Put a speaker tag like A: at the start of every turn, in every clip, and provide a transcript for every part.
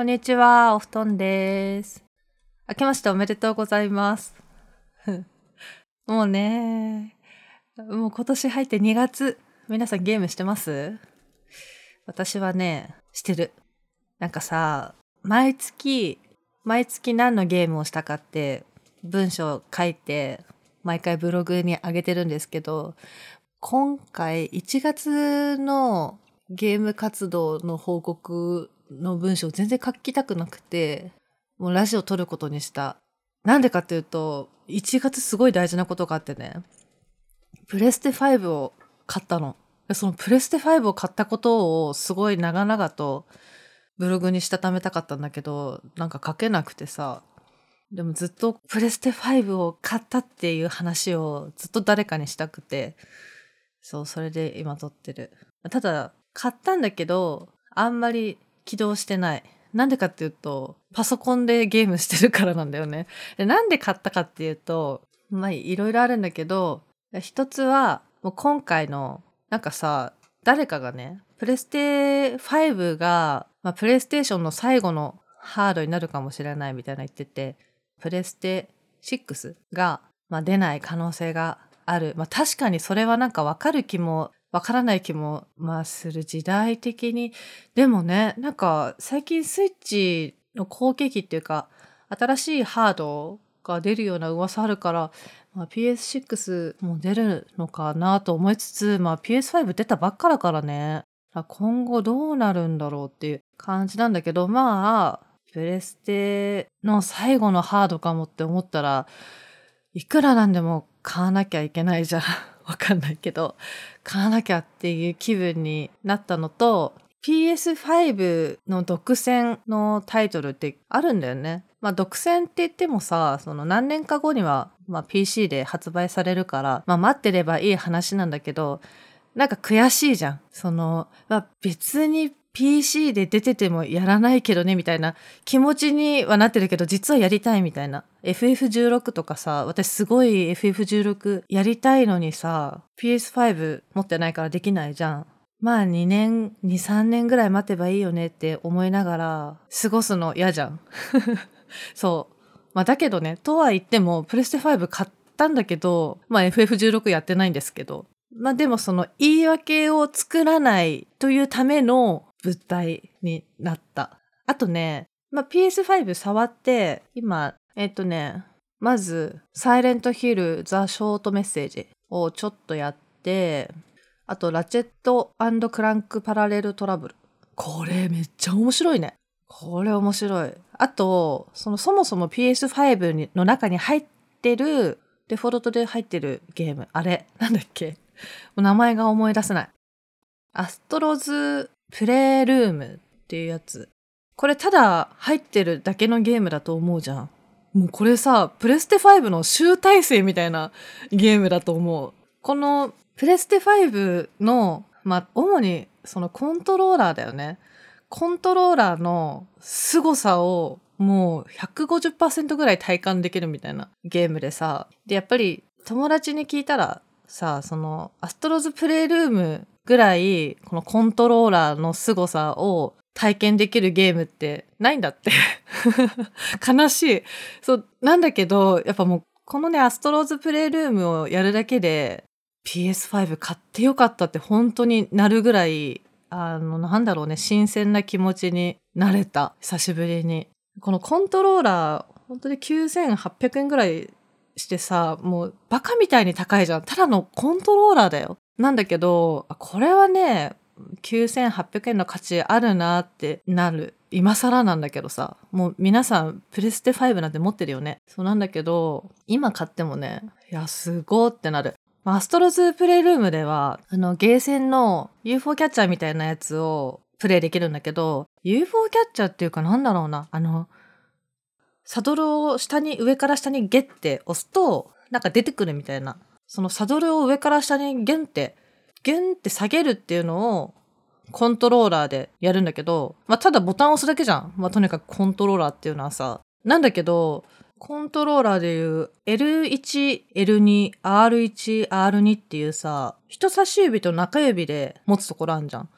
A: こんにちは、お布団です。明けましておめでとうございます。もうね、もう今年入って2月、皆さんゲームしてます？私はね、してる。なんかさ、毎月、毎月何のゲームをしたかって文章を書いて、毎回ブログに上げてるんですけど、今回1月のゲーム活動の報告の文章全然書きたくなくて、もうラジオ撮ることにした。なんでかっていうと、1月すごい大事なことがあってね、プレステ5を買ったの。そのプレステ5を買ったことをすごい長々とブログにしたためたかったんだけど、なんか書けなくてさ、でもずっとプレステ5を買ったっていう話をずっと誰かにしたくて、そう、それで今撮ってる。ただ、買ったんだけど、あんまり起動してない。なんでかっていうと、パソコンでゲームしてるからなんだよね。でなんで買ったかっていうと、まあ、いろいろあるんだけど、一つは、もう今回の、なんかさ、誰かがね、プレステ5が、まあ、プレイステーションの最後のハードになるかもしれないみたいな言ってて、プレステ6が、まあ、出ない可能性がある。まあ、確かにそれはなんかわかる気も、わからない気も、まあ、する時代的に。でもね、なんか最近スイッチの後継機っていうか、新しいハードが出るような噂あるから、まあ、PS6 も出るのかなと思いつつ、まあ、PS5 出たばっかだからね。今後どうなるんだろうっていう感じなんだけど、まあ、プレステの最後のハードかもって思ったら、いくらなんでも買わなきゃいけないじゃん。わかんないけど、買わなきゃっていう気分になったのと、PS5 の独占のタイトルってあるんだよね。まあ独占って言ってもさ、その何年か後には、まあ、PC で発売されるから、まあ待ってればいい話なんだけど、なんか悔しいじゃん。その、まあ別に PC で出ててもやらないけどねみたいな気持ちにはなってるけど実はやりたいみたいな。FF16 とかさ私すごい FF16 やりたいのにさ PS5 持ってないからできないじゃん。まあ2年23年ぐらい待てばいいよねって思いながら過ごすの嫌じゃん。そう。まあだけどねとは言ってもプレステ5買ったんだけどまあ FF16 やってないんですけど。まあでもその言い訳を作らないというための物体になった。あとね、まあ、PS5 触って、今、えっとね、まず、サイレントヒルザ・ショートメッセージをちょっとやって、あと、ラチェットクランク・パラレル・トラブル。これめっちゃ面白いね。これ面白い。あと、そのそもそも PS5 にの中に入ってる、デフォルトで入ってるゲーム。あれ、なんだっけ？名前が思い出せない。アストロズプレイルームっていうやつ。これただ入ってるだけのゲームだと思うじゃん。もうこれさ、プレステ5の集大成みたいなゲームだと思う。このプレステ5の、まあ、主にそのコントローラーだよね。コントローラーの凄さをもう150%ぐらい体感できるみたいなゲームでさ。で、やっぱり友達に聞いたらさ、そのアストロズプレイルームぐらい、このコントローラーの凄さを体験できるゲームってないんだって。悲しい。そう、なんだけど、やっぱもう、このね、アストローズプレイルームをやるだけで、PS5 買ってよかったって本当になるぐらい、あの、なんだろうね、新鮮な気持ちになれた。久しぶりに。このコントローラー、本当に9800円ぐらいしてさ、もうバカみたいに高いじゃん。ただのコントローラーだよ。なんだけど、これはね、9800円の価値あるなってなる。今更なんだけどさ、もう皆さんプレステ5なんて持ってるよね。そうなんだけど、今買ってもね、いや、すごーってなる。アストロズプレイルームでは、あの、ゲーセンの UFO キャッチャーみたいなやつをプレイできるんだけど、UFO キャッチャーっていうかなんだろうな、あの、サドルを下に、上から下にゲッて押すと、なんか出てくるみたいな。そのサドルを上から下にゲンって、ゲンって下げるっていうのをコントローラーでやるんだけど、まあ、ただボタンを押すだけじゃん。まあ、とにかくコントローラーっていうのはさ。なんだけど、コントローラーでいう L1、L2、R1、R2 っていうさ、人差し指と中指で持つところあんじゃん。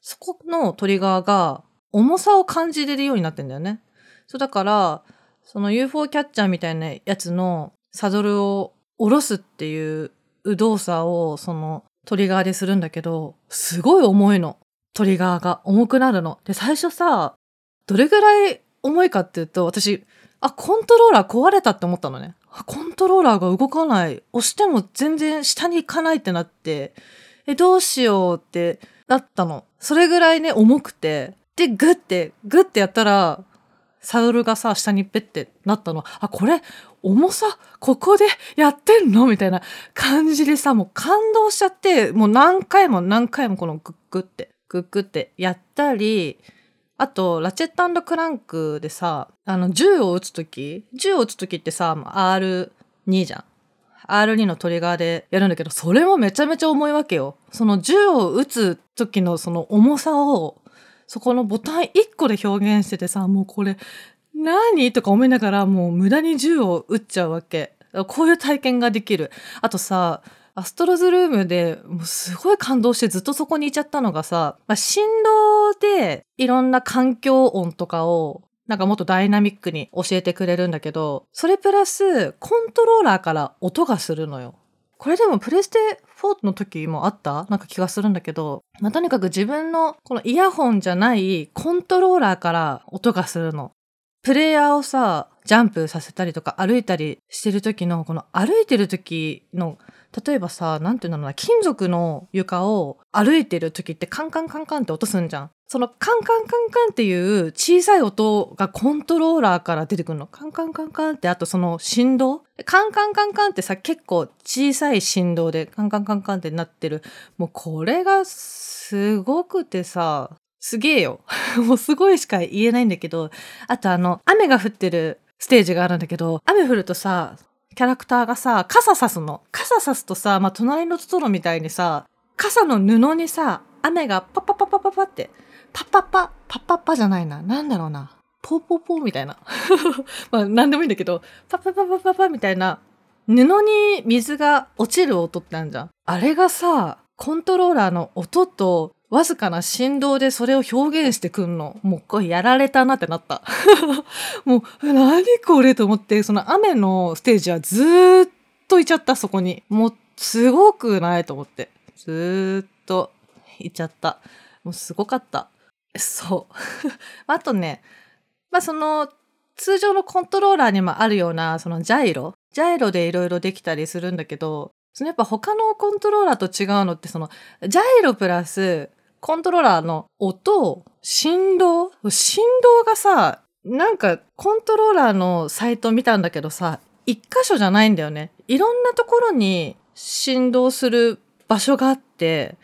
A: そこのトリガーが重さを感じれるようになってんだよね。そうだから、その UFO キャッチャーみたいなやつのサドルを下ろすっていう動作をそのトリガーでするんだけど、すごい重いの。トリガーが重くなるの。で、最初さ、どれぐらい重いかっていうと、私、あ、コントローラー壊れたって思ったのね。コントローラーが動かない。押しても全然下に行かないってなって、え、どうしようってなったの。それぐらいね、重くて。で、グッて、グッてやったら、サドルがさ、下にペッてなったの。あ、これ、重さ、ここでやってんの？みたいな感じでさ、もう感動しちゃって、もう何回も何回もこのグッグって、グッグってやったり、あと、ラチェットクランクでさ、あの、銃を撃つとき、銃を撃つときってさ、R2 じゃん。R2 のトリガーでやるんだけど、それもめちゃめちゃ重いわけよ。その銃を撃つ時のその重さを、そこのボタン1個で表現しててさ、もうこれ、何？とか思いながらもう無駄に銃を撃っちゃうわけ。こういう体験ができる。あとさ、アストロズルームでもうすごい感動してずっとそこにいちゃったのがさ、まあ、振動でいろんな環境音とかをなんかもっとダイナミックに教えてくれるんだけど、それプラスコントローラーから音がするのよ。これでもプレステ4の時もあった？なんか気がするんだけど、まあ、とにかく自分のこのイヤホンじゃないコントローラーから音がするの。プレイヤーをさ、ジャンプさせたりとか歩いたりしてる時の、この歩いてる時の例えばさ、なんていうのな、金属の床を歩いてる時ってカンカンカンカンって音すんじゃん。そのカンカンカンカンっていう小さい音がコントローラーから出てくるの。カンカンカンカンってあとその振動カンカンカンカンってさ結構小さい振動でカンカンカンカンってなってる。もうこれがすごくてさ、すげえよ。もうすごいしか言えないんだけど、あとあの、雨が降ってるステージがあるんだけど、雨降るとさ、キャラクターがさ、傘さすの。傘さすとさ、まあ、隣のトトロみたいにさ、傘の布にさ、雨がパッパッパッパッパッパって、パッパッパ、パッパッパじゃないな。なんだろうな。ポーポーポーみたいな。まあ、なんでもいいんだけど、パッパッパッパッパッパみたいな、布に水が落ちる音ってあるじゃん。あれがさ、コントローラーの音とわずかな振動でそれを表現してくんの。もうこれやられたなってなった。もう、何これと思って、その雨のステージはずっといちゃった、そこに。もう、すごくないと思って。ずっといちゃった。もうすごかった。そう。あとね、まあその、通常のコントローラーにもあるような、そのジャイロ。ジャイロでいろいろできたりするんだけど、そのやっぱ他のコントローラーと違うのって、その、ジャイロプラス、コントローラーの音、振動振動がさ、なんかコントローラーのサイト見たんだけどさ、一箇所じゃないんだよね。いろんなところに振動する場所があって、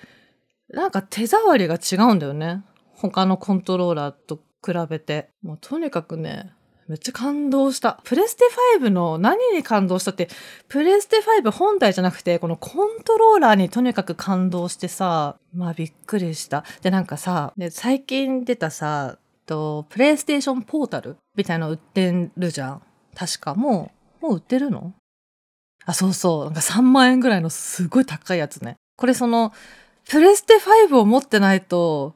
A: なんか手触りが違うんだよね。他のコントローラーと比べて。もうとにかくね、めっちゃ感動した。プレステ5の何に感動したって、プレステ5本体じゃなくて、このコントローラーにとにかく感動してさ、まあびっくりした。で、なんかさ、で最近出たさ、と、プレイステーションポータルみたいなの売ってるじゃん。確か。もう、もう売ってるの？あ、そうそう。なんか3万円ぐらいのすごい高いやつね。これその、プレステ5を持ってないと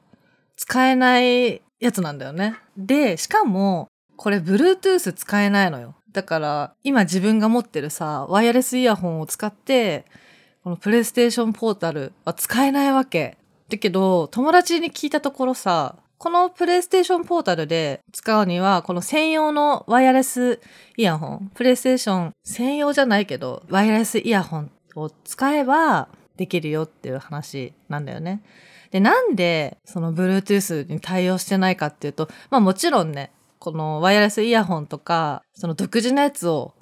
A: 使えないやつなんだよね。で、しかも、これ Bluetooth 使えないのよ。だから今自分が持ってるさ、ワイヤレスイヤホンを使って、このプレイステーションポータルは使えないわけ。だけど、友達に聞いたところさ、このプレイステーションポータルで使うには、この専用のワイヤレスイヤホン、プレイステーション専用じゃないけど、ワイヤレスイヤホンを使えばできるよっていう話なんだよね。で、なんでその Bluetooth に対応してないかっていうと、まあもちろんね、このワイヤレスイヤホンとか、その独自のやつを、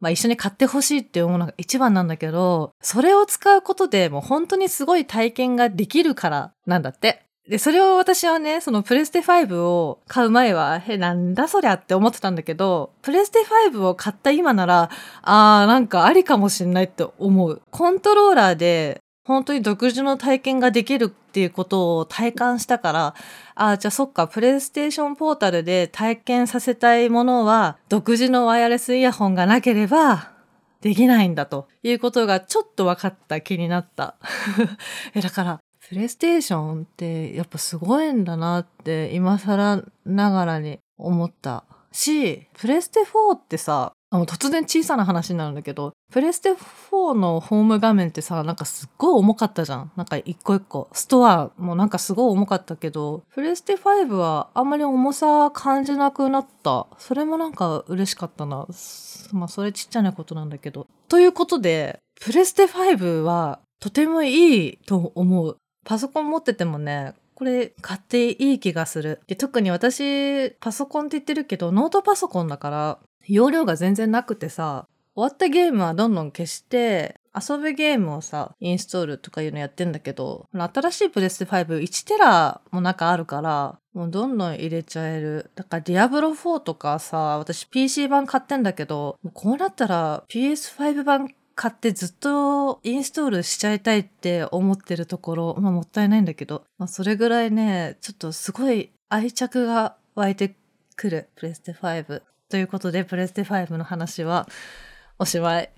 A: まあ一緒に買ってほしいって思うのが一番なんだけど、それを使うことでもう本当にすごい体験ができるからなんだって。で、それを私はね、そのプレステ5を買う前は、え、なんだそりゃって思ってたんだけど、プレステ5を買った今なら、あーなんかありかもしんないって思う。コントローラーで本当に独自の体験ができるっていうことを体感したから、ああ、じゃあそっか、プレイステーションポータルで体験させたいものは、独自のワイヤレスイヤホンがなければ、できないんだということがちょっと分かった気になった。だから、プレイステーションってやっぱすごいんだなって今更ながらに思ったし、プレステ4ってさ、あの突然小さな話になるんだけど、プレステ4のホーム画面ってさ、なんかすっごい重かったじゃん。なんか一個一個。ストアもなんかすごい重かったけど、プレステ5はあんまり重さ感じなくなった。それもなんか嬉しかったな。まあそれちっちゃなことなんだけど。ということで、プレステ5はとてもいいと思う。パソコン持っててもね、これ買っていい気がする。で特に私、パソコンって言ってるけど、ノートパソコンだから、容量が全然なくてさ、終わったゲームはどんどん消して、遊ぶゲームをさ、インストールとかいうのやってんだけど、新しいプレステ5、1テラも中あるから、もうどんどん入れちゃえる。だからディアブロ4とかさ、私 PC 版買ってんだけど、こうなったら PS5 版買ってずっとインストールしちゃいたいって思ってるところ、まあもったいないんだけど、まあそれぐらいね、ちょっとすごい愛着が湧いてくる、プレステ5。ということで、プレステ5の話はおしまい。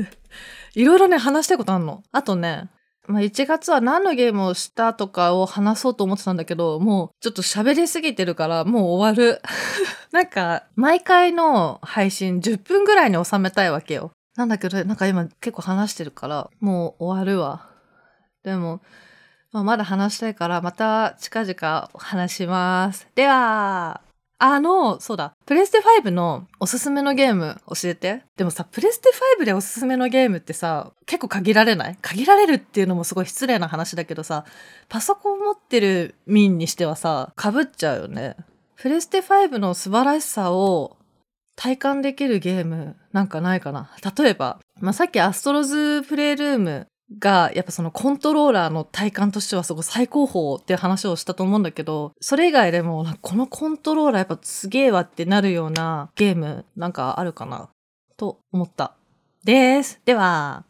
A: いろいろね、話したいことあんの。あとね、まあ、1月は何のゲームをしたとかを話そうと思ってたんだけど、もうちょっと喋りすぎてるからもう終わる。なんか、毎回の配信10分ぐらいに収めたいわけよ。なんだけど、なんか今結構話してるから、もう終わるわ。でも、まあ、まだ話したいから、また近々話します。では、あの、そうだ。プレステ5のおすすめのゲーム教えて。でもさ、プレステ5でおすすめのゲームってさ、結構限られない？限られるっていうのもすごい失礼な話だけどさ、パソコン持ってる民にしてはさ、被っちゃうよね。プレステ5の素晴らしさを体感できるゲームなんかないかな？例えば、まあ、さっきアストロズプレイルームが、やっぱそのコントローラーの体感としてはすごい最高峰っていう話をしたと思うんだけど、それ以外でも、このコントローラーやっぱすげえわってなるようなゲームなんかあるかな？と思った。です。では、